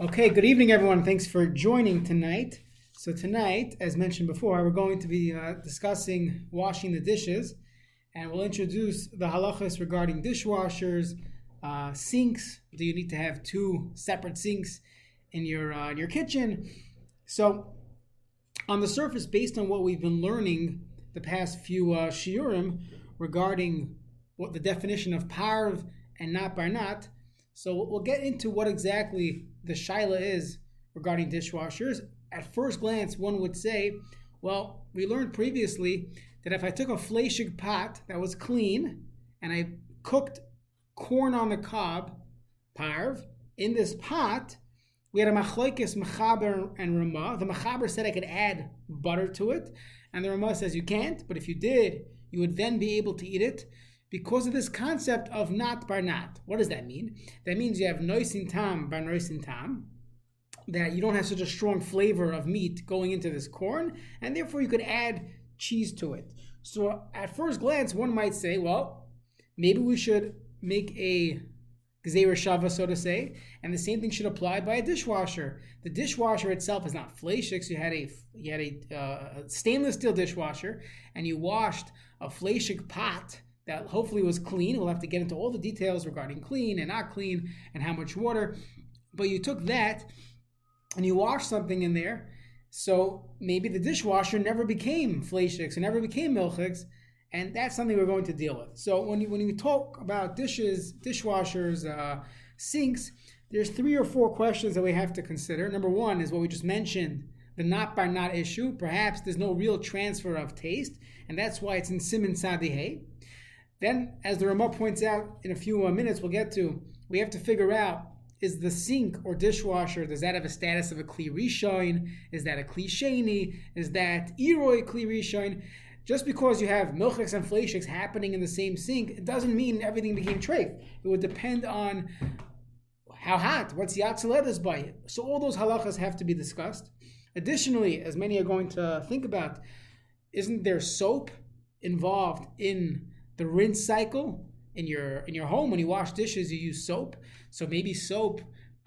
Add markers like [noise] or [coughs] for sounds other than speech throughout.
Okay, good evening, everyone. Thanks for joining tonight. So, tonight, as mentioned before, we're going to be uh, discussing washing the dishes, and we'll introduce the halachas regarding dishwashers, uh, sinks. Do you need to have two separate sinks in your uh, in your kitchen? So, on the surface, based on what we've been learning the past few uh, shiurim regarding what the definition of parv and not barnat, so we'll get into what exactly the shaila is regarding dishwashers. At first glance, one would say, well, we learned previously that if I took a fleshig pot that was clean and I cooked corn on the cob, parv, in this pot, we had a machlokes mechaber and Ramah. The mechaber said I could add butter to it, and the Ramah says you can't. But if you did, you would then be able to eat it because of this concept of not bar not. What does that mean? That means you have noisin tam bar noisin tam, that you don't have such a strong flavor of meat going into this corn, and therefore you could add cheese to it. So at first glance, one might say, well, maybe we should make a Gzeira Shava, so to say, and the same thing should apply by a dishwasher. The dishwasher itself is not fleshik, so you had a you had a, uh, stainless steel dishwasher, and you washed a fleshik pot that hopefully was clean. We'll have to get into all the details regarding clean and not clean and how much water. But you took that and you washed something in there. So maybe the dishwasher never became fleishiks and never became milchiks. And that's something we're going to deal with. So when you when you talk about dishes, dishwashers, uh, sinks, there's three or four questions that we have to consider. Number one is what we just mentioned, the not by not issue. Perhaps there's no real transfer of taste, and that's why it's in Siman Sadihei. Then, as the Ramah points out in a few uh, minutes, we'll get to, we have to figure out is the sink or dishwasher, does that have a status of a Kli Rishon? Is that a Kli Sheni? Is that Eroi Kli Rishon? Just because you have milchiks and fleishiks happening in the same sink, it doesn't mean everything became treif. It would depend on how hot, what's Yatzeledas by it. So all those halachas have to be discussed. Additionally, as many are going to think about, isn't there soap involved in the rinse cycle in your in your home. When you wash dishes you use soap. So maybe soap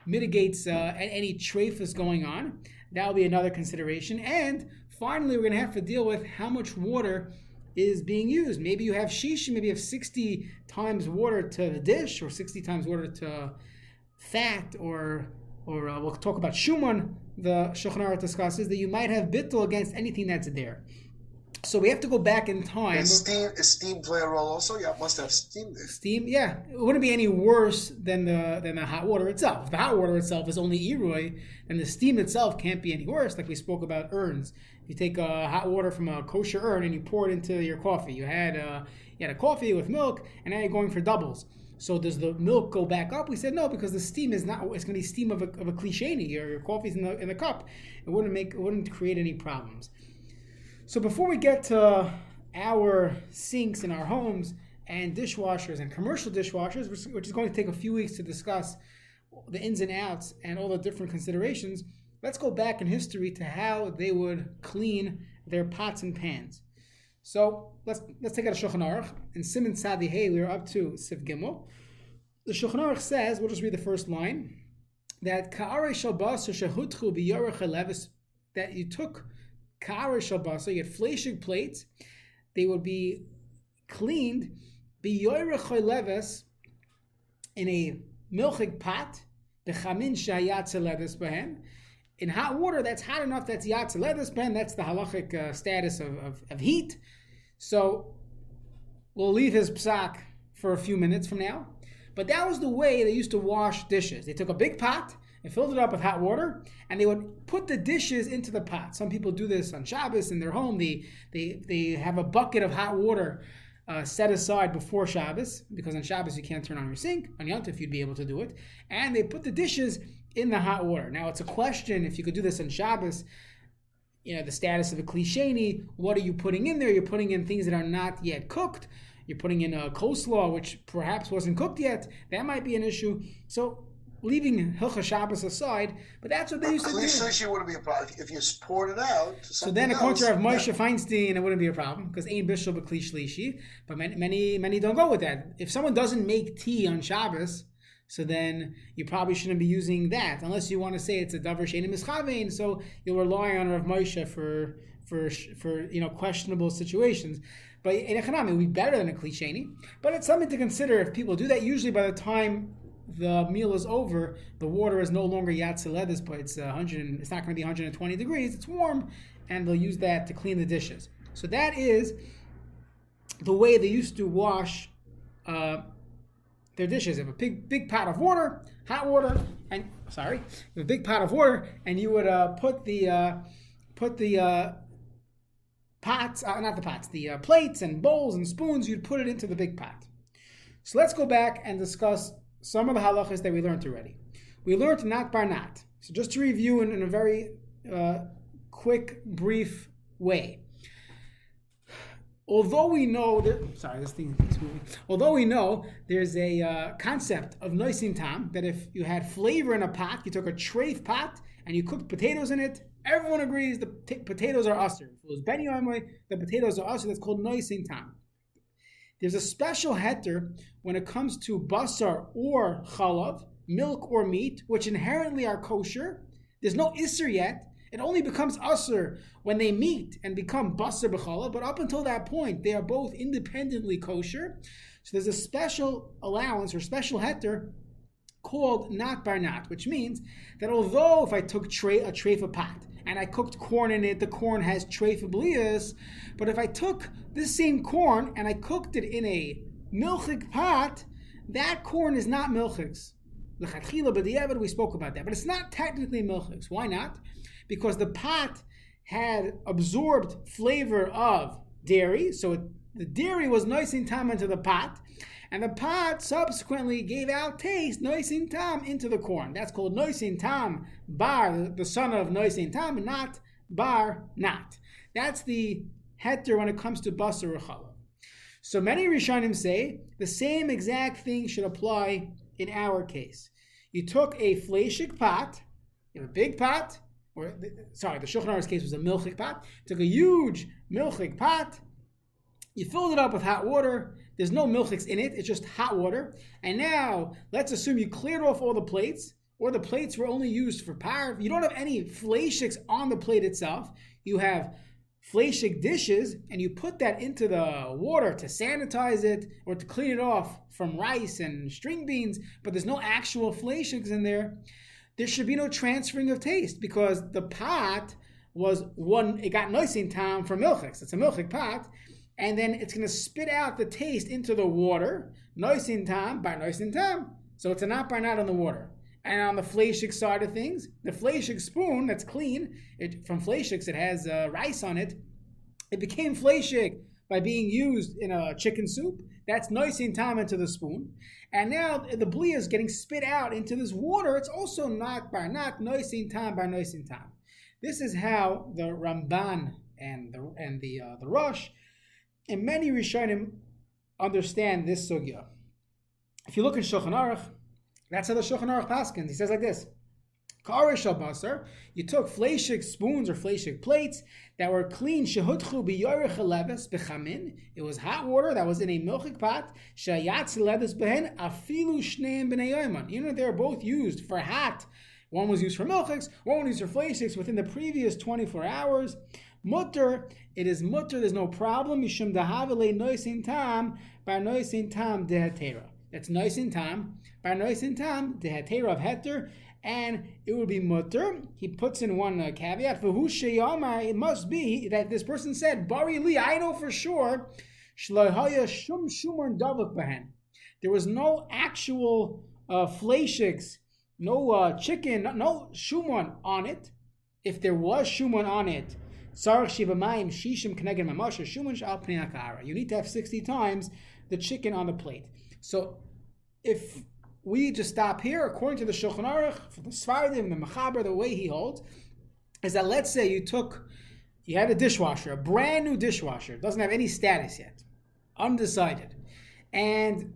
mitigates uh, any trephus going on. That'll be another consideration. And finally we're going to have to deal with how much water is being used. Maybe you have shishi maybe you have 60 times water to the dish or 60 times water to fat or or uh, we'll talk about shuman. The Shulchan discusses that you might have bittul against anything that's there so we have to go back in time. And steam, is steam play a role also? Yeah, must have steam there. Steam, yeah, it wouldn't be any worse than the than the hot water itself. If the hot water itself is only Eroi, then the steam itself can't be any worse. Like we spoke about urns. You take uh, hot water from a kosher urn and you pour it into your coffee. You had uh, you had a coffee with milk, and now you're going for doubles. So does the milk go back up? We said no because the steam is not. It's going to be steam of a, of a cliche. Your, your coffee's in the in the cup. It wouldn't make. It wouldn't create any problems. So before we get to our sinks in our homes and dishwashers and commercial dishwashers, which is going to take a few weeks to discuss the ins and outs and all the different considerations, let's go back in history to how they would clean their pots and pans. So let's let's take out a Shulchan Aruch and Siman Sadi Hey. We're up to Siv Gimel. The Shulchan Aruch says, we'll just read the first line, that Ka'are Shalbas Shehutchu B'Yorach that you took kara shabasa, you get fleshig plates, they would be cleaned leves in a milchig pot, bechamin chamin shayat behem. In hot water, that's hot enough. That's yatzeledes behem. That's the halachic uh, status of, of, of, heat. So we'll leave his psak for a few minutes from now. But that was the way they used to wash dishes. They took a big pot, and filled it up with hot water, and they would put the dishes into the pot. Some people do this on Shabbos in their home. They they they have a bucket of hot water uh, set aside before Shabbos because on Shabbos you can't turn on your sink. On Yom Tov you'd be able to do it, and they put the dishes in the hot water. Now it's a question if you could do this on Shabbos. You know the status of a cliche. What are you putting in there? You're putting in things that are not yet cooked. You're putting in a coleslaw which perhaps wasn't cooked yet. That might be an issue. So leaving Hilcha Shabbos aside, but that's what they used to do. sushi wouldn't be a problem if you poured it out. So then, according to Rav Moshe yeah. Feinstein, it wouldn't be a problem because ain't bishul b'kli shlishi. But many, many, many don't go with that. If someone doesn't make tea on Shabbos, So then you probably shouldn't be using that unless you want to say it's a davar shenim ischavein. So you'll rely on Rav Moshe for for for you know questionable situations. But in economy, it would be better than a klisheni. But it's something to consider if people do that. Usually, by the time the meal is over, the water is no longer yatzeledes, but it's 100. It's not going to be 120 degrees. It's warm, and they'll use that to clean the dishes. So that is the way they used to wash uh, their dishes. They have a big big pot of water, hot water, and sorry, a big pot of water, and you would uh, put the uh, put the uh, pots, uh, not the pots, the uh, plates and bowls and spoons. You'd put it into the big pot. So let's go back and discuss some of the halachas that we learned already. We learned not bar not. So just to review in, in a very uh, quick, brief way. Although we know that, sorry, this thing is moving. Although we know there's a uh, concept of noisin tam that if you had flavor in a pot, you took a treif pot and you cooked potatoes in it, everyone agrees the t- potatoes are usher. If it was ben the potatoes are usher. That's called noisin tam. There's a special heter when it comes to basar or chalav, milk or meat, which inherently are kosher. There's no isser yet. It only becomes usser when they meet and become basar b'chalav. But up until that point, they are both independently kosher. So there's a special allowance or special heter called not bar not, which means that although if I took tray, a trefa pot and I cooked corn in it, the corn has trefablias. but if I took this same corn and I cooked it in a milchik pot, that corn is not milchiks. We spoke about that, but it's not technically milchiks. Why not? Because the pot had absorbed flavor of dairy, so it, the dairy was nice and tam into the pot, and the pot subsequently gave out taste, noisin tam, into the corn. That's called noisin tam bar, the son of noisin tam, not bar not. That's the heter when it comes to basar or So many Rishonim say the same exact thing should apply in our case. You took a fleshik pot, you have a big pot, or sorry, the Shulchan Aruch's case was a milchik pot. Took a huge milchik pot, you filled it up with hot water. There's no milchiks in it. It's just hot water. And now let's assume you cleared off all the plates, or the plates were only used for power. You don't have any fleishiks on the plate itself. You have fleishik dishes, and you put that into the water to sanitize it or to clean it off from rice and string beans. But there's no actual fleishiks in there. There should be no transferring of taste because the pot was one. It got nice in time for milchiks. It's a milchik pot and then it's going to spit out the taste into the water. Noisin tam by noisin tam. So it's a not by not on the water. And on the fleshik side of things, the fleshik spoon that's clean, it, from fleshiks it has uh, rice on it. It became fleshik by being used in a chicken soup. That's noisin tam into the spoon. And now the blia is getting spit out into this water. It's also not by not noisin tam by noisin tam. This is how the Ramban and the and the uh, the Rosh and many Rishonim understand this sugya. If you look in Shulchan Aruch, that's how the Shulchan Aruch paskins. He says like this: Karish basar, you took fleshik spoons or fleshik plates that were clean. Shehutchu biyorich leves bechamin. It was hot water that was in a milchik pot. Shayatz leves behen afilu shneim b'nei You know they're both used for hot. One was used for milchiks, one was used for fleishiks within the previous 24 hours. Mutter, it is mutter, there's no problem. Mishum dahavale noisin tam, bar noisin tam dehetera. That's noisin tam, bar noisin tam, dehetera of heter, and it would be mutter. He puts in one uh, caveat, for who it must be that this person said, Bari li, I know for sure, shlohaya shum shumar davuk bahen. There was no actual uh, no uh, chicken, no shuman on it. If there was shuman on it, you need to have 60 times the chicken on the plate. So if we just stop here, according to the Shulchan Aruch, the Svardim, the Mechaber, the way he holds, is that let's say you took, you had a dishwasher, a brand new dishwasher, doesn't have any status yet, undecided, and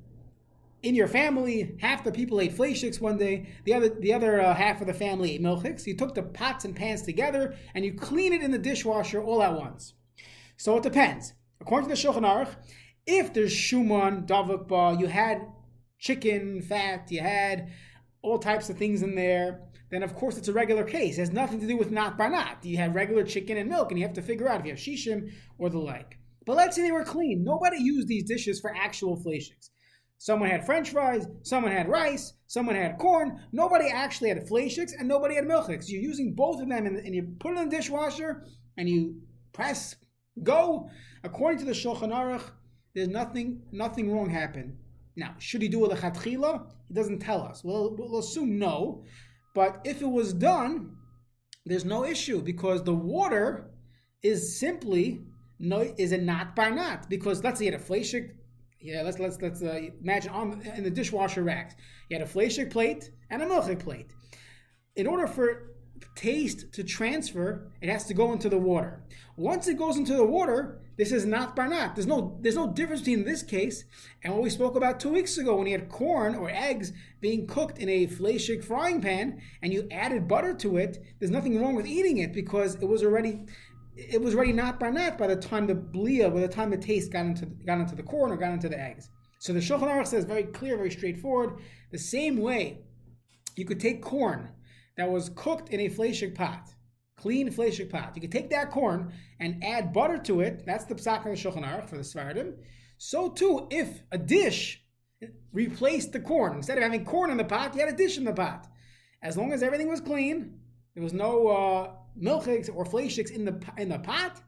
in your family, half the people ate fleishiks one day, the other the other uh, half of the family ate milchiks. You took the pots and pans together and you clean it in the dishwasher all at once. So it depends. According to the Shulchan Aruch, if there's shuman davukba, you had chicken fat, you had all types of things in there, then of course it's a regular case. It has nothing to do with not by not. You have regular chicken and milk, and you have to figure out if you have shishim or the like. But let's say they were clean. Nobody used these dishes for actual fleishiks. Someone had french fries, someone had rice, someone had corn. Nobody actually had fleishiks, and nobody had milchiks. You're using both of them, and, and you put it in the dishwasher, and you press go. According to the Shulchan Aruch, there's nothing nothing wrong happened. Now, should he do a lechatchila? He doesn't tell us. We'll, we'll assume no. But if it was done, there's no issue because the water is simply no is a not by not because let's say you had a fleshik. Yeah, let's let's let's uh, imagine on in the dishwasher racks. You had a fleshik plate and a milchik plate. In order for taste to transfer, it has to go into the water. Once it goes into the water, this is not barnat. There's no there's no difference between this case and what we spoke about two weeks ago when you had corn or eggs being cooked in a fleshik frying pan and you added butter to it. There's nothing wrong with eating it because it was already it was already not barnat by the time the blia, by the time the taste got into got into the corn or got into the eggs. So the Shulchan Aruch says very clear, very straightforward. The same way you could take corn that was cooked in a fleshik pot clean fleshik pot. You could take that corn and add butter to it. That's the psak the Shulchan Aruch for the Sfardim. So too, if a dish replaced the corn, instead of having corn in the pot, you had a dish in the pot. As long as everything was clean, there was no uh, milchiks or fleshiks in the in the pot.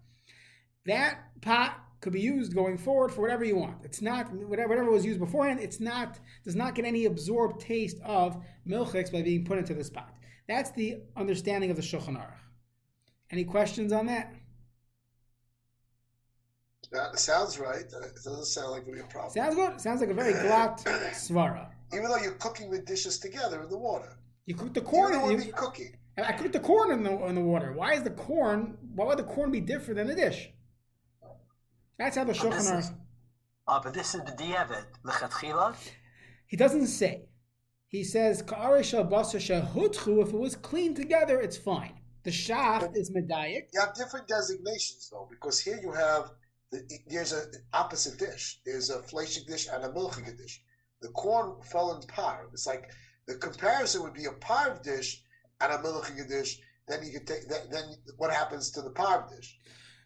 That pot could be used going forward for whatever you want. It's not whatever, whatever was used beforehand. It's not does not get any absorbed taste of milchiks by being put into this pot. That's the understanding of the Shulchan Aruch. Any questions on that? That sounds right. Uh, it doesn't sound like it'd be a problem. Sounds good. Sounds like a very glatt [coughs] svara. Even though you're cooking the dishes together in the water. You cook the corn. You in, you, cooking. I cooked the corn in the in the water. Why is the corn? Why would the corn be different than the dish? That's how the shulchan Aruch. Uh, but this is the diavad, lechatchila. He doesn't say. He says ka'arish basar If it was clean together, it's fine. The shach is medayik. You have different designations though, because here you have the, there's an opposite dish. There's a fleshig dish and a milchig dish. The corn fell in par. It's like the comparison would be a parv dish and a milchig dish. Then you could take that, then what happens to the parv dish?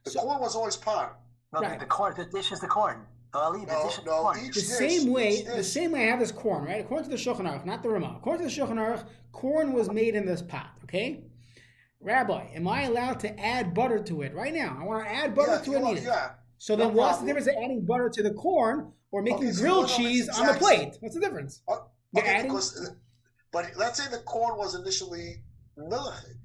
The so, corn was always parv. No, right. the, the corn. The dish is the corn. no, no, the dish, same way, the same way I have this corn, right? According to the Shulchan Aruch, not the Ramah. According to the Shulchan Aruch, corn was made in this pot. Okay, Rabbi, am I allowed to add butter to it right now? I want to add butter yeah, to it. Want, yeah. So no then, problem. what's the difference of adding butter to the corn or making okay, grilled so cheese on the plate? What's the difference? Uh, okay, adding... because, but let's say the corn was initially milchig.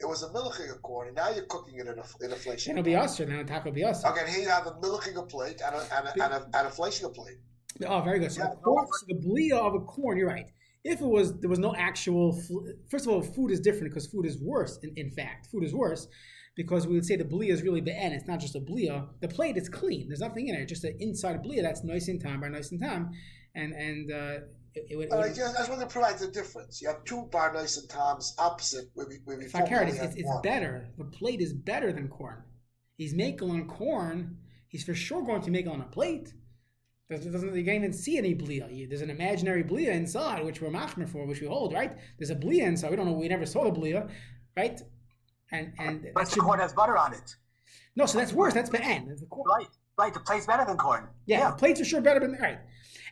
It was a milchig corn, and now you're cooking it in a in a fleshing. It'll be usher. Then the taco will be usher. Okay, here you have a milchig plate and a and a, and a, and a fleshing plate. Oh, very good. So, yeah, the, corn, so the blia of a corn, you're right if it was there was no actual first of all food is different because food is worse in, in fact food is worse because we would say the blia is really be'en. It's not just a blia. The plate is clean. There's nothing in it. Just an inside blia that's nice in time by nice in time, and and uh, it, it would. Uh, yeah, I just want to provide the difference. You have two bar and times opposite. Where we, where we if I care, it's, it's, it's better. The plate is better than corn. He's making on corn. He's for sure going to make on a plate. Doesn't, you can't even see any blia. There's an imaginary blia inside, which we're machmer for, which we hold, right? There's a blia inside. We don't know. We never saw the blia, right? And and but the corn has butter on it. No, so that's worse. That's the end. Right, right. The plate's better than corn. Yeah, yeah, the plates are sure better than right.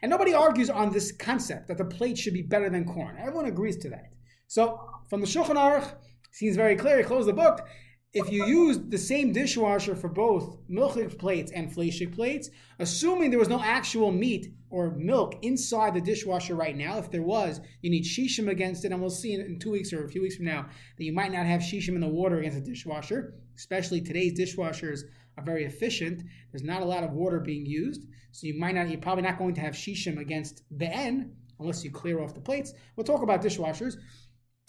And nobody argues on this concept that the plate should be better than corn. Everyone agrees to that. So from the Shulchan Aruch, seems very clear. He closed the book if you used the same dishwasher for both milchik plates and fleshik plates, assuming there was no actual meat or milk inside the dishwasher right now, if there was, you need shishim against it, and we'll see in two weeks or a few weeks from now that you might not have shishim in the water against a dishwasher. Especially today's dishwashers are very efficient. There's not a lot of water being used, so you might not. You're probably not going to have shishim against be'en unless you clear off the plates. We'll talk about dishwashers.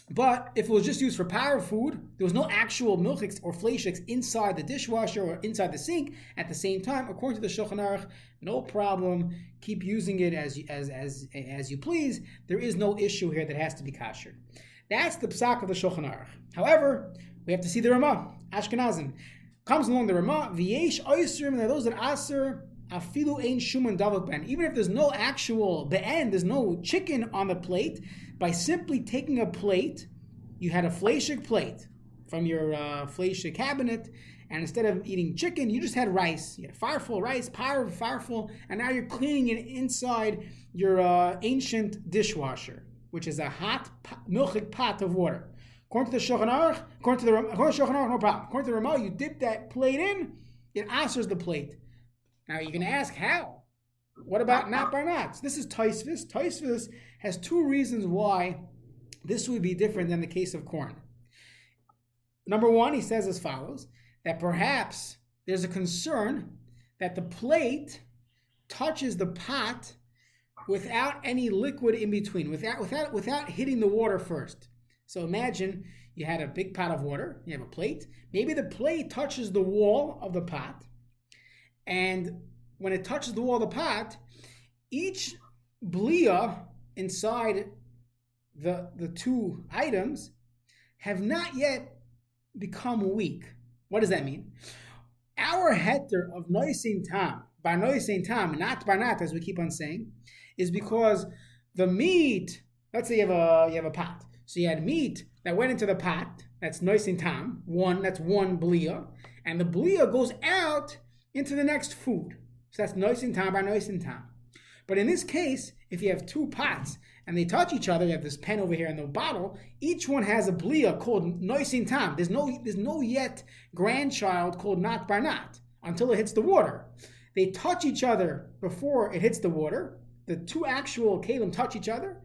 But if it was just used for power food, there was no actual milchiks or fleshiks inside the dishwasher or inside the sink at the same time. According to the Shulchan Aruch, no problem. Keep using it as as as as you please. There is no issue here that has to be kasher. That's the psak of the Shulchan Aruch. However, we have to see the Ramah. Ashkenazim comes along the Ramah. V'yesh oisrim. There are those that aser afilu ein shuman davak ben. Even if there's no actual be'en, there's no chicken on the plate, by simply taking a plate, you had a fleshik plate from your uh, cabinet, and instead of eating chicken, you just had rice. You had a fireful rice, fire, fireful, and now you're cleaning it inside your uh, ancient dishwasher, which is a hot milchik pot of water. According to the Shulchan Aruch, according to the according to Shulchan Aruch, no problem. According to the Ramah, you dip that plate in, it answers the plate. Now going to ask how. What about not by knots? This is Taisvis. Taisvis has two reasons why this would be different than the case of corn. Number one, he says as follows that perhaps there's a concern that the plate touches the pot without any liquid in between, without without without hitting the water first. So imagine you had a big pot of water, you have a plate. Maybe the plate touches the wall of the pot, and when it touches the wall of the pot, each blia inside the the two items have not yet become weak. What does that mean? Our heter of noisin tam, by noisin tam, not by not, as we keep on saying, is because the meat. Let's say you have a you have a pot. So you had meat that went into the pot. That's noisin tam. One. That's one blia, and the blia goes out into the next food. So that's noisin tam by noisin tam. But in this case, if you have two pots and they touch each other, you have this pen over here and the bottle, each one has a blia called noisin tam. There's no there's no yet grandchild called not by not until it hits the water. They touch each other before it hits the water. The two actual kalim touch each other,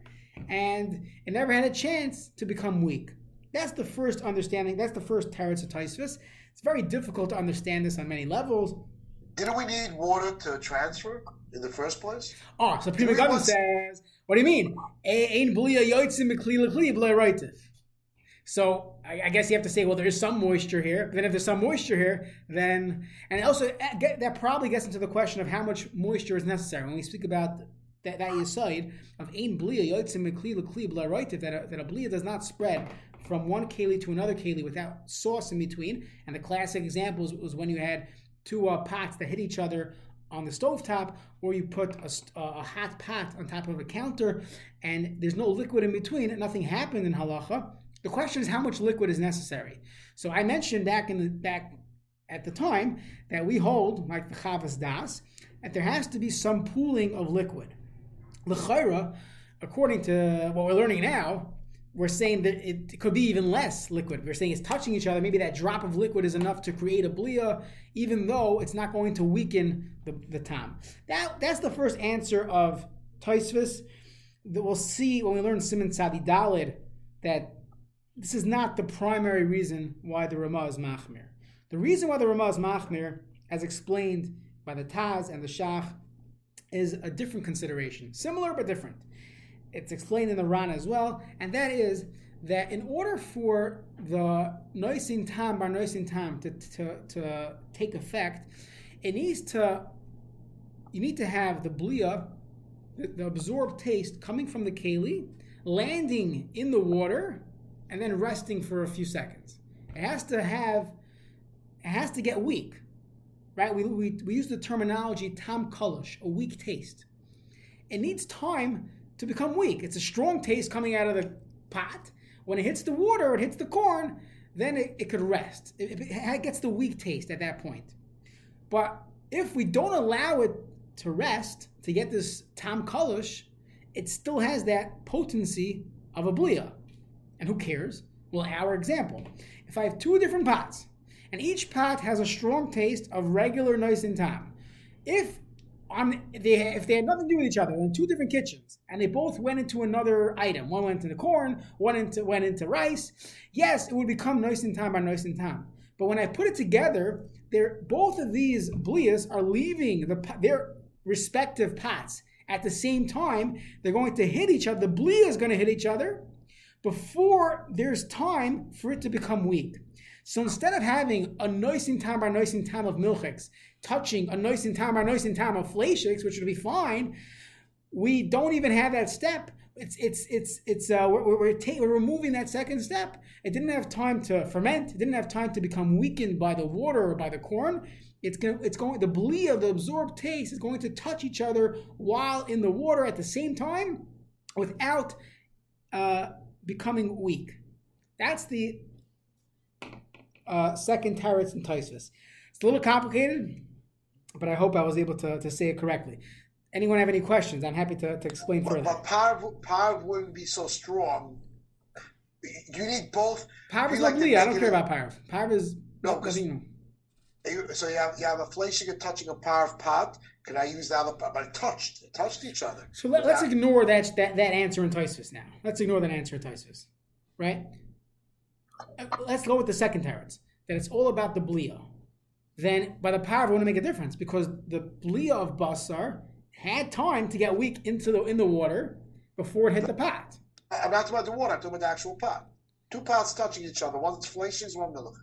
and it never had a chance to become weak. That's the first understanding. That's the first teretz of Taisvis. It's very difficult to understand this on many levels. Didn't we need water to transfer in the first place? Oh, so Pri Megadim says, what do you mean? Ein blia yoitzim mikli So I, I guess you have to say, well, there is some moisture here. Then if there's some moisture here, then and also eh, that probably gets into the question of how much moisture is necessary when we speak about that that side of ein blia yoitzim mikli l'kli b'leiroitiv that a, that a blia does not spread from one keli to another keli without sauce in between. And the classic example was, when you had two uh, pots that hit each other on the stovetop, or you put a, a, hot pot on top of a counter and there's no liquid in between, and nothing happened in halacha. The question is how much liquid is necessary. So I mentioned back in the back at the time that we hold, like the Chavas Das, that there has to be some pooling of liquid. L'chaira, according to what we're learning now, we're saying that it could be even less liquid. We're saying it's touching each other. Maybe that drop of liquid is enough to create a blia, even though it's not going to weaken the, the tam. That, that's the first answer of Taisvis. That we'll see when we learn Simon Sadi Dalid that this is not the primary reason why the Ramah is Machmir. The reason why the Ramah is Machmir, as explained by the Taz and the Shach, is a different consideration. Similar but different it's explained in the Ran as well, and that is that in order for the noisin tam bar noisin tam to, to, to take effect, it needs to you need to have the blia, the, the absorbed taste coming from the keli, landing in the water, and then resting for a few seconds. It has to have, it has to get weak, right? We, we, we use the terminology tam kolosh, a weak taste. It needs time to become weak. It's a strong taste coming out of the pot. When it hits the water, it hits the corn, then it, it could rest. It, it, gets the weak taste at that point. But if we don't allow it to rest, to get this tam kolosh, it still has that potency of a blia. And who cares? Well, our example. If I have two different pots, and each pot has a strong taste of regular noisin tam, if on they if they had nothing to do with each other in two different kitchens and they both went into another item. One went into corn one into went into rice. Yes it would become noisin tam by noisin tam but when i put it together they're both of these blias are leaving the their respective pots at the same time they're going to hit each other the blia is going to hit each other before there's time for it to become weak so instead of having a noisin tam by noisin tam of milchiks touching a noisin tam by noisin tam of fleishiks, which would be fine, we don't even have that step. It's it's it's it's uh, we're we're, ta- we're removing that second step. It didn't have time to ferment. It didn't have time to become weakened by the water or by the corn. it's going it's going the blia, of the absorbed taste is going to touch each other while in the water at the same time without uh, becoming weak. That's the uh, second teretz and Taisvis. It's a little complicated, but I hope I was able to, to say it correctly. Anyone have any questions? I'm happy to, to explain But, further. but Parv, Parv wouldn't be so strong. You need both. Parv is like. I don't care about Parv. Parv is No, no, 'cause- you know. So you have you have a fleishiger touching a Parv pot. Can I use the other pot? But it touched. It touched each other. So let, us ignore that, that that answer in Taisvis now. Let's ignore that answer in Taisvis, right? Uh, Let's go with the second teretz that it's all about the blia. Then by the power, it wouldn't make a difference because the blia of basar had time to get weak into the in the water before it hit the pot. I- I'm not talking about the water. I'm talking about the actual pot. Two pots touching each other. One's fleishings, one milk.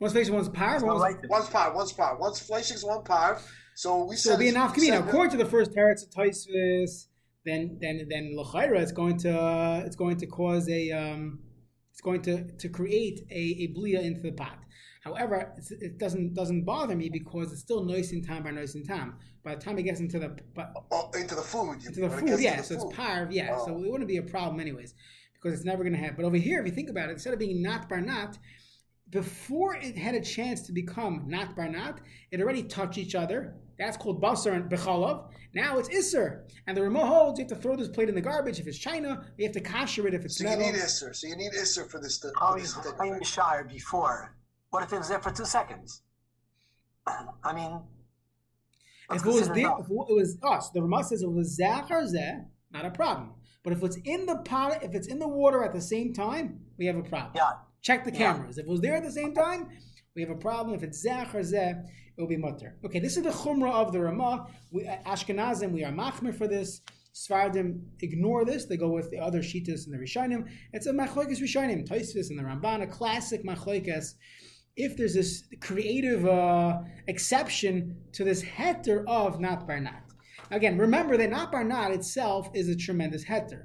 One's face, one's power, So one's like One's Parv, one's Parv. One's fleishings, one Parv. So we So said it'll be enough we kamina. According to the first teretz of Taisvis, then then then l'chayra, it's going to uh, it's going to cause a um, it's going to to create a, a blia into the pot. However, it doesn't doesn't bother me because it's still nice in time by nice in time. By the time it gets into the but Oh, into the food. into the it food, yeah. to So the it's food. parv, yeah. So Oh. it wouldn't be a problem anyways, because it's never going to happen. But over here, if you think about it, instead of being not bar not, before it had a chance to become not bar not, it already touched each other. That's called basar and bechalav. Now it's isser, and the Ramah holds you have to throw this plate in the garbage if it's china. You have to kasher it if it's So you need Isser. So you need Isser for this. To, oh, how for he's to take playing effect. Shire before. What if it was there for two seconds? [clears throat] I mean, If it was considered there, if it was us, the Ramah says it was zachar zeh, not a problem. But if it's in the pot, if it's in the water at the same time, we have a problem. yeah, Check the Yeah. cameras. If it was there at the same time, we have a problem. If it's zach or zeh, it will be mutter. Okay, this is the chumrah of the Ramah. We uh, Ashkenazim, we are machmir for this. Sfardim ignore this. They go with the other shitas and the Rishonim. It's a machlokes Rishonim, Tosfos and the Ramban, a classic machlokes. If there's this creative uh, exception to this heter of not bar not. Again, remember that not bar not itself is a tremendous heter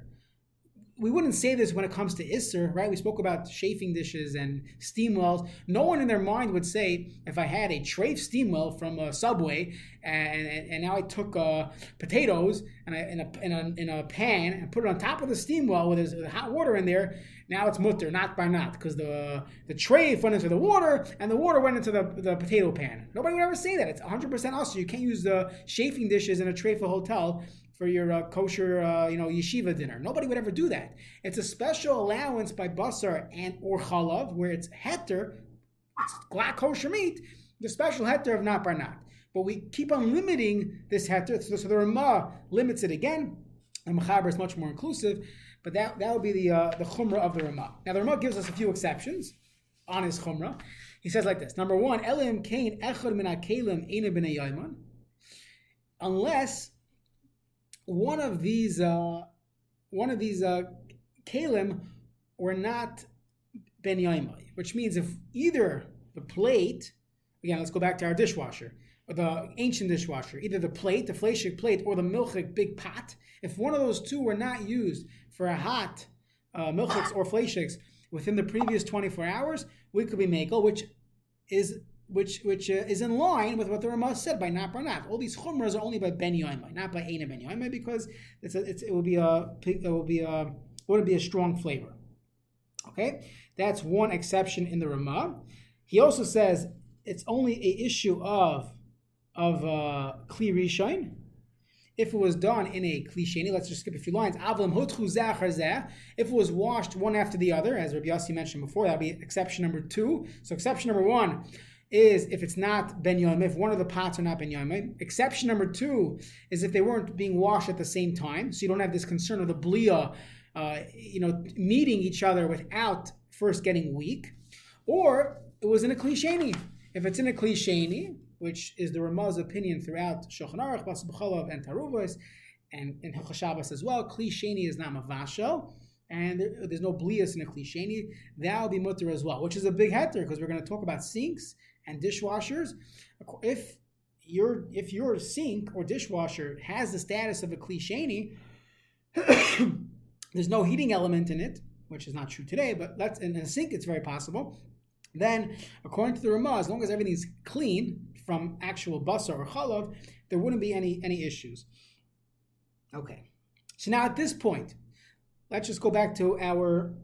we wouldn't say this when it comes to Isser, right? We spoke about chafing dishes and steam wells. No one in their mind would say, if I had a trafe steam well from a Subway and, and, and now I took uh, potatoes and I, in, a, in, a, in a pan and put it on top of the steam well with, hot water in there, now it's mutter, not by not, because the the trafe went into the water and the water went into the, the potato pan. Nobody would ever say that. It's 100% us. You can't use the chafing dishes in a trafe hotel for your uh, kosher, uh, you know, yeshiva dinner. Nobody would ever do that. It's a special allowance by basar and or chalav, where it's heter, it's glatt kosher meat, the special heter of not bar not. But we keep on limiting this heter, so, so the Ramah limits it again. The Mechaber is much more inclusive, but that that would be the uh, the chumrah of the Ramah. Now the Ramah gives us a few exceptions on his chumrah. He says like this: Number one, Elim Kain Echad Min Eina B'nei unless one of these uh, one of these uh, kalim were not ben yaimai, which means if either the plate, again, let's go back to our dishwasher, or the ancient dishwasher, either the plate, the fleshik plate, or the milchik big pot, if one of those two were not used for a hot uh, milchiks or fleshiks within the previous 24 hours, we could be makel, which is which which uh, is in line with what the Ramah said by not. All these chumras are only by ben yoimai, not by Eina ben yoimai, because it's, a, it's it will be a it will be a wouldn't be a strong flavor. Okay, that's one exception in the Ramah. He also says it's only a issue of of uh, kli rishon. If it was done in a klisheni, let's just skip a few lines. If it was washed one after the other, as Rabbi Yossi mentioned before, that'd be exception number two. So exception number one is if it's not ben yom, if one of the pots are not ben yom. Exception number two is if they weren't being washed at the same time, so you don't have this concern of the blia, uh, you know, meeting each other without first getting weak, or it was in a klisheni. If it's in a klisheni, which is the Ramah's opinion throughout Shulchan Aruch, Bas B'chalav, and Taruvos, and in Hilchah Shabbos as well, klisheni is not mavashel and there, there's no blias in a klisheni, that will be mutter as well, which is a big heter because we're going to talk about sinks and dishwashers. If your if your sink or dishwasher has the status of a klisheni, [coughs] there's no heating element in it, which is not true today, but let's in a sink it's very possible. then according to the Ramah, as long as everything's clean from actual basar or chalav, there wouldn't be any any issues. Okay, so now at this point, let's just go back to our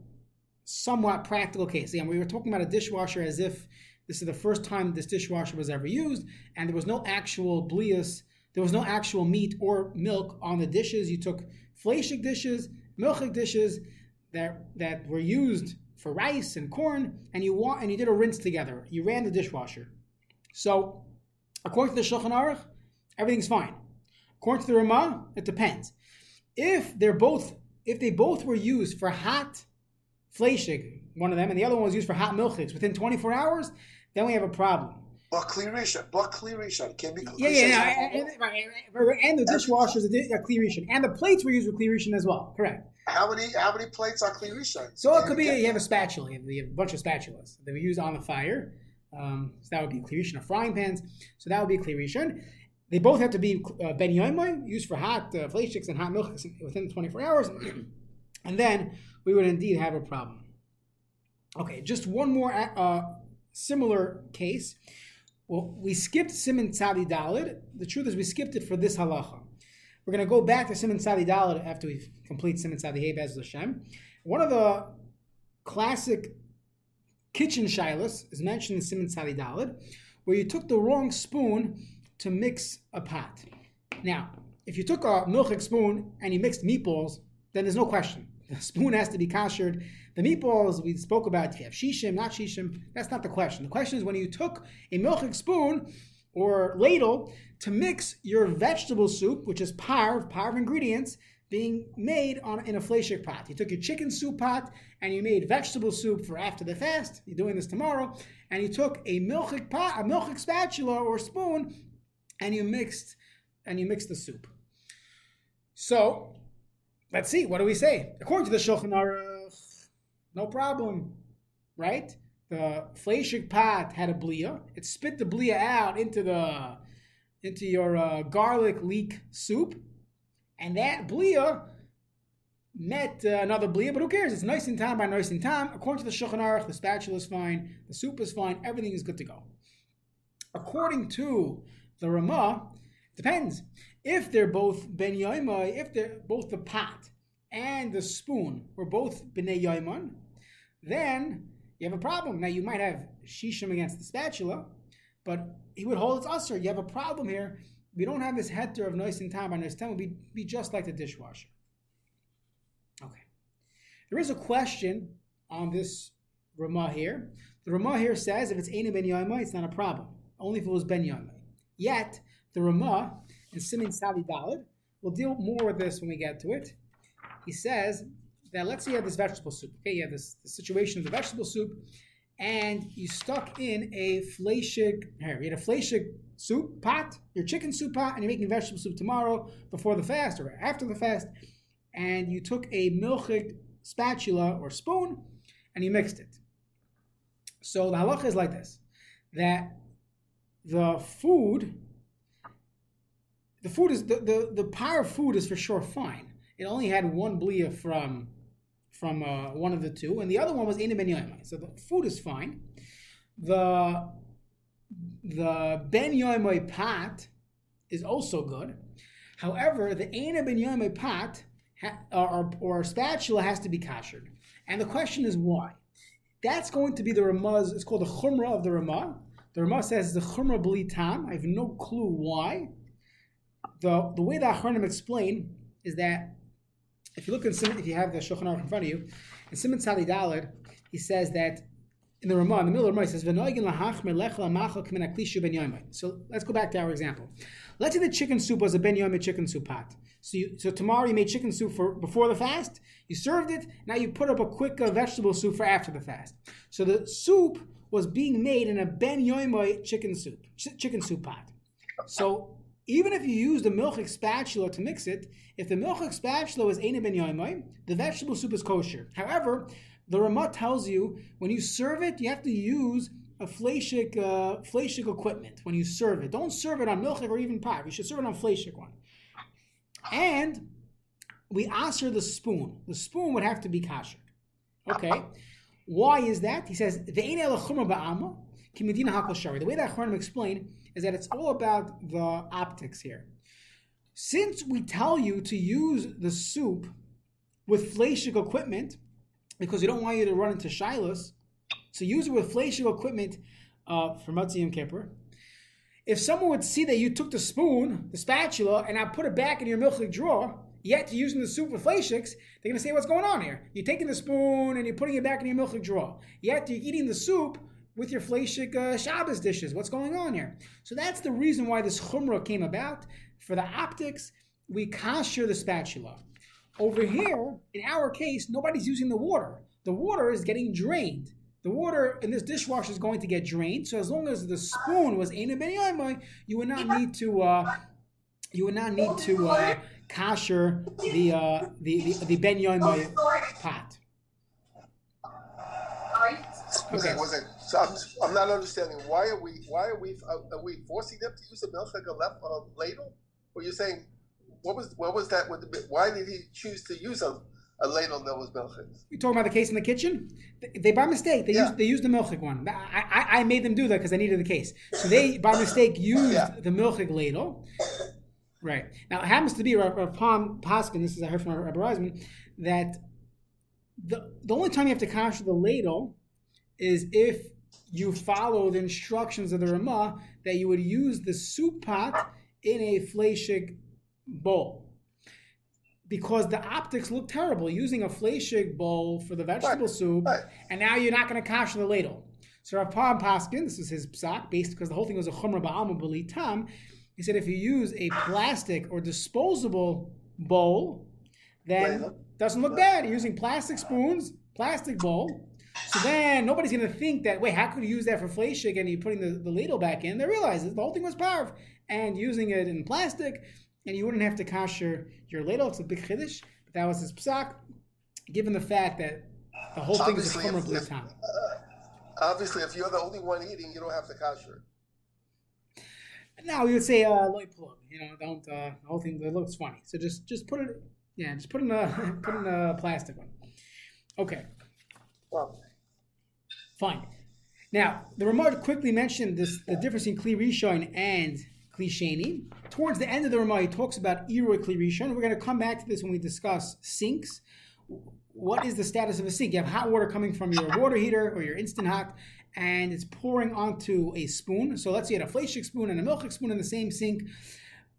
somewhat practical case. Again, we were talking about a dishwasher as if this is the first time this dishwasher was ever used, and there was no actual blias, there was no actual meat or milk on the dishes. You took fleshik dishes, milchig dishes that that were used for rice and corn, and you want and you did a rinse together. You ran the dishwasher. So, according to the Shulchan Aruch, everything's fine. According to the Ramah, it depends. If they're both if they both were used for hot fleshig, one of them, and the other one was used for hot milchiks within 24 hours, then we have a problem. But clear rishon, but clear rishon, can't be Yeah, yeah, yeah. And, the dishwasher is a, a clear rishon. And the plates were used with clear rishon as well. Correct. How many how many plates are clear rishon? So it could be you have a spatula. You have, you have a bunch of spatulas that we use on the fire. Um, so that would be clear rishon. Or frying pans. So that would be clear rishon. They both have to be uh, ben yomoy, used for hot uh, and hot milk within 24 hours. [clears throat] and then we would indeed have a problem. Okay, just one more uh, similar case. Well, we skipped Simon Tzadi Dalid. The truth is, we skipped it for this halacha. We're going to go back to Simon Tzadi Dalid after we complete Simon Tzadi Hey Bez Hashem. One of the classic kitchen shilas is mentioned in Simon Tzadi Dalid, where you took the wrong spoon to mix a pot. Now, if you took a milchik spoon and you mixed meatballs, then there's no question. The [laughs] spoon has to be kashered. The meatballs we spoke about, if you have shishim, not shishim, that's not the question. The question is when you took a milchik spoon or ladle to mix your vegetable soup, which is par, par of ingredients, being made on in a fleshik pot. You took your chicken soup pot and you made vegetable soup for after the fast. You're doing this tomorrow, and you took a milchik pot, a milchik spatula or spoon, and you mixed and you mixed the soup. So let's see. What do we say? According to the Shulchan Aruch, no problem, right? The fleshik pot had a blia. It spit the blia out into the into your uh, garlic leek soup, and that blia met uh, another blia. But who cares? It's nice in time by nice in time. According to the Shulchan Aruch, the spatula is fine, the soup is fine, everything is good to go. According to the Ramah, depends. If they're both ben yaimai, if they're both the pot and the spoon were both bnei yaiman, then you have a problem. Now you might have shishim against the spatula, but he would hold its usher. You have a problem here. We don't have this heter of nice and time by nice time. Would be, be just like the dishwasher. Okay. There is a question on this Ramah here. The Ramah here says if it's Eina ben Yaimai, it's not a problem. Only if it was ben Yaimai. Yet, the Ramah in Simin Sadi Dalid, we'll deal more with this when we get to it. He says that let's say you have this vegetable soup. Okay, you have this, this situation of the vegetable soup, and you stuck in a fleshik, here, you had a fleshik soup pot, your chicken soup pot, and you're making vegetable soup tomorrow before the fast or after the fast, and you took a milchig spatula or spoon and you mixed it. So the halacha is like this that the food, the food is the, the, the power of food is for sure fine. It only had one blia from from uh, one of the two, and the other one was Eina ben Yoimai. So the food is fine. The the ben Yoimai pot is also good. However, the Eina ben Yoimai pot ha- or, or spatula has to be kashered. And the question is why? That's going to be the Ramah's, it's called the Chumrah of the Ramah. The Ramah says the Chumrah Bli Tam. I have no clue why. The, the way the Achronim explain is that if you look in Simon, if you have the Shulchan Aruch in front of you, in Simon Tzadi Dalad, he says that in the Ramah, in the middle of the Ramah, he says, So let's go back to our example. Let's say the chicken soup was a ben yomah chicken soup pot. So, you, so tomorrow you made chicken soup for before the fast. You served it. Now you put up a quick uh, vegetable soup for after the fast. So the soup was being made in a ben yomah chicken soup, ch- chicken soup pot. So even if you use the milchik spatula to mix it, if the milchik spatula is Eina ben yomah, the vegetable soup is kosher. However, the Ramah tells you when you serve it, you have to use a fleshik, uh, fleshik equipment when you serve it. Don't serve it on milchik or even pot. You should serve it on fleshik one. And we answer the spoon. The spoon would have to be kosher. Okay. Why is that? He says, The way that Achronim explain is that it's all about the optics here. Since we tell you to use the soup with fleshig equipment, because we don't want you to run into shilas, so use it with fleshig equipment uh, for Motzei Yom Kippur. If someone would see that you took the spoon, the spatula, and I put it back in your milchik drawer, yet you're using the soup with fleishiks, they're going to say, what's going on here? You're taking the spoon and you're putting it back in your milchik drawer. Yet you're eating the soup with your fleishik uh, Shabbos dishes. What's going on here? So that's the reason why this chumrah came about. For the optics, we kasher the spatula. Over here, in our case, nobody's using the water. The water is getting drained. The water in this dishwasher is going to get drained. So as long as the spoon was in a ben you would not need to uh, you would not need to uh, kasher the, uh, the the the ben yoimai pot. Okay. Was it, so I'm, I'm not understanding why are we why are we are we forcing them to use a milk like a left uh, ladle? Or you're saying what was what was that with the why did he choose to use a a ladle that was milchik. You talking about the case in the kitchen? They, they by mistake they yeah. used they used the milchik one. I, I, I made them do that because I needed the case. So they by mistake used yeah. the milchik ladle. Right now it happens to be Rav Pam Paskin. This is I heard from Rabbi Reisman that the the only time you have to kasher the ladle is if you follow the instructions of the Ramah that you would use the soup pot in a fleshig bowl because the optics look terrible using a fleshig bowl for the vegetable right. soup, right. and now you're not going to kash the ladle. So Rav Pam Paskin, this is his psak, based because the whole thing was a chumrah ba'alma tam. He said if you use a plastic or disposable bowl, then doesn't look bad. You're using plastic spoons, plastic bowl. So then nobody's going to think that, wait, how could you use that for fleshig and you're putting the, the ladle back in? They realize the whole thing was parv. And using it in plastic, and you wouldn't have to kasher your ladle. It's a big chiddush, but that was his psak. Given the fact that the whole obviously thing is a chomer time. Uh, obviously, if you're the only one eating, you don't have to kasher. Now we would say uh, light plug. You know, don't uh, the whole thing. It looks funny. So just just put it. Yeah, just put in a [laughs] put in a plastic one. Okay. Well. Fine. Now the Ramah quickly mentioned this the difference in kli rishon and Klisheni. Towards the end of the Ramah, he talks about Iroi Klirishon. We're going to come back to this when we discuss sinks. What is the status of a sink? You have hot water coming from your water heater or your instant hot, and it's pouring onto a spoon. So let's say you had a fleshik spoon and a milchik spoon in the same sink.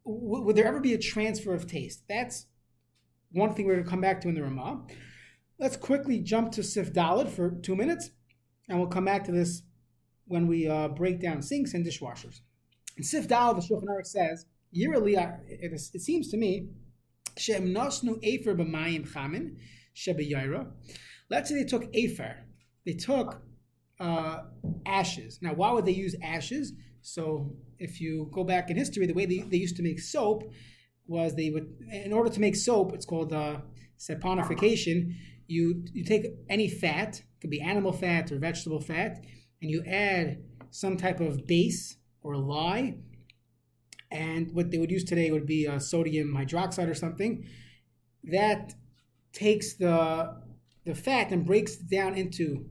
W- would there ever be a transfer of taste? That's one thing we're going to come back to in the Ramah. Let's quickly jump to Sif Dalid for two minutes, and we'll come back to this when we uh, break down sinks and dishwashers. In Sif Dal, the Shulchan Aruch says, yearly, it, it seems to me, Shem Nosnu Efer b'mayim chamin shebeyaira. Let's say they took Efer. They took uh, ashes. Now, why would they use ashes? So, if you go back in history, the way they, they used to make soap was they would, in order to make soap, it's called uh, saponification. You you take any fat, it could be animal fat or vegetable fat, and you add some type of base or lye. And what they would use today would be uh, sodium hydroxide or something. That takes the the fat and breaks it down into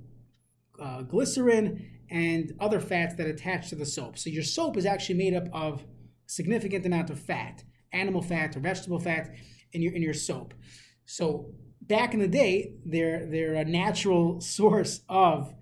uh, glycerin and other fats that attach to the soap. So your soap is actually made up of significant amount of fat, animal fat or vegetable fat in your in your soap. So back in the day, they're they're a natural [laughs] source of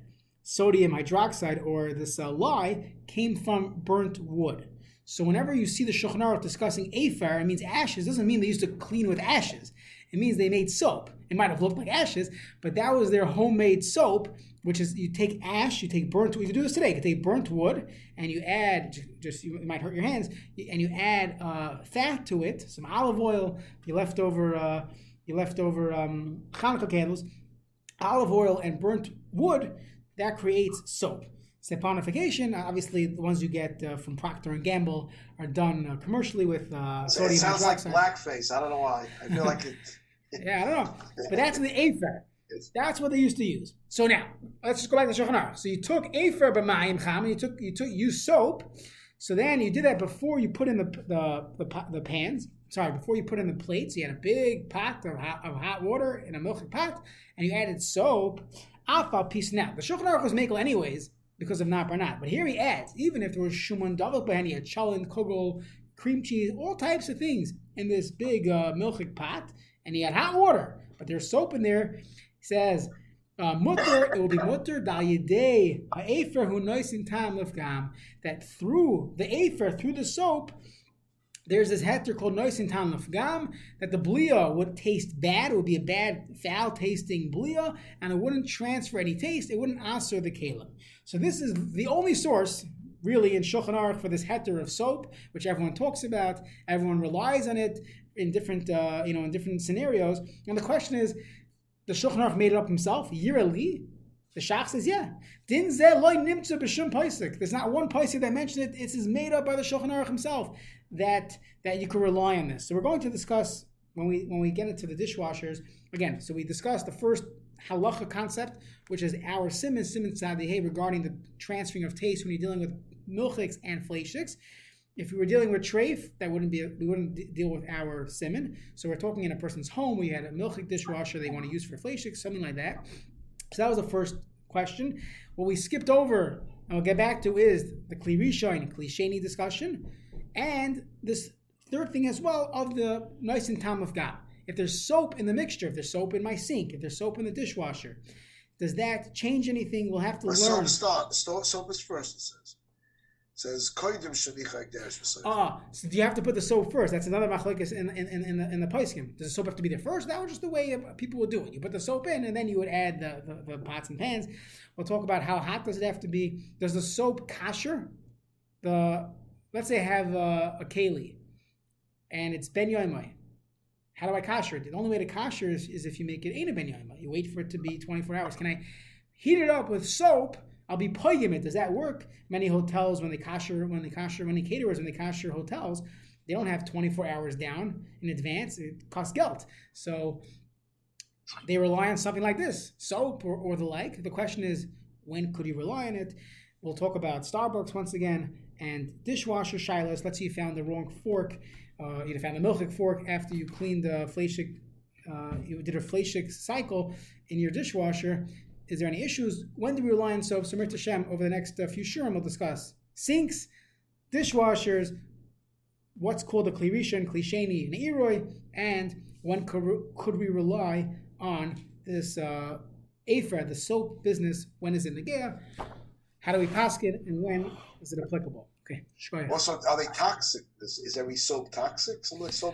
sodium hydroxide or this uh, lye came from burnt wood. So whenever you see the Shulchan discussing afar, it means ashes. It doesn't mean they used to clean with ashes. It means they made soap. It might have looked like ashes, but that was their homemade soap, which is you take ash, you take burnt. You can do this today. You can take burnt wood and you add just you, it might hurt your hands, and you add uh, fat to it, some olive oil, your leftover uh, your leftover um, Hanukkah candles, olive oil and burnt wood that creates soap. Saponification, obviously, the ones you get uh, from Procter and Gamble are done uh, commercially with uh, sodium It sounds hydroxide. like blackface. I don't know why. I feel like it. [laughs] yeah, I don't know, but that's the afer. That's what they used to use. So now let's just go back to Shulchan Aruch. So you took afer b'mayim cham, and you took you took you soap. So then you did that before you put in the the the, the pans. Sorry, before you put in the plates, you had a big pot of hot, of hot water in a milk pot, and you added soap Alpha piece now. The Shulchan Aruch was makel anyways because of not not. But here he adds, even if there was shuman davak behind, he had cholent, kugel, cream cheese, all types of things in this big uh, milchik pot, and he had hot water, but there's soap in there. He says, uh, mutter, it will be mutter da'yidei ha'efer hu noisin tam lifgam, that through the afer, through the soap, there's this heter called noisin tam lifgam, that the blia would taste bad, it would be a bad, foul tasting blia, and it wouldn't transfer any taste, it wouldn't answer the kalim. So this is the only source, really, in Shulchan Aruch for this heter of soap, which everyone talks about, everyone relies on it in different, uh, you know, in different scenarios. And the question is, the Shulchan Aruch made it up himself. Yirali. The Shach says, yeah. Din loy nimtza b'shum paisik. There's not one paisik that mentioned it. It is made up by the Shulchan Aruch himself that that you can rely on this. So we're going to discuss when we when we get into the dishwashers again. So we discussed the first halacha concept, which is our simon simon tzadihei regarding the transferring of taste when you're dealing with milchiks and fleishiks. If we were dealing with treif, that wouldn't be we wouldn't d- deal with our simon. So we're talking in a person's home. We had a milchik dishwasher they want to use for fleishik, something like that. So that was the first question. What we skipped over, and we'll get back to, is the kli rishon and kli discussion, and this third thing as well of the noisin tam lifgam. If there's soap in the mixture, if there's soap in my sink, if there's soap in the dishwasher, does that change anything? We'll have to Or learn. soap start. Soap is first, it says. It says, Koidim shenicha ekdesh v'soif. Ah, so do you have to put the soap first? That's another machlekes in, in, in, in the in the Paiskim. Does the soap have to be there first? That was just the way people would do it. You put the soap in, and then you would add the, the, the pots and pans. We'll talk about how hot does it have to be. Does the soap kasher? The let's say I have a, a keli, and it's ben yoimai. How do I kasher it? The only way to kasher is, is if you make it ain't a ben yoimai. You wait for it to be 24 hours. Can I heat it up with soap? I'll be poigim it. Does that work? Many hotels, when they kasher, when they kasher, many caterers, when they kasher hotels, they don't have 24 hours down in advance. It costs guilt. So they rely on something like this, soap or, or the like. The question is, when could you rely on it? We'll talk about Starbucks once again and dishwasher shilas. Let's say you found the wrong fork. Uh, you found a milchik fork after you cleaned the fleshik, uh, you did a fleshik cycle in your dishwasher. Is there any issues? When do we rely on soap? Samir Tashem, over the next uh, few shurim, we'll discuss sinks, dishwashers, what's called a klirisha klisheni and eroi, and when could, we rely on this uh, afer, the soap business, when is it negea? How do we pass it, and when is it applicable? Okay, shkoya. Also, are they toxic? Is, is every soap toxic? Some of the soap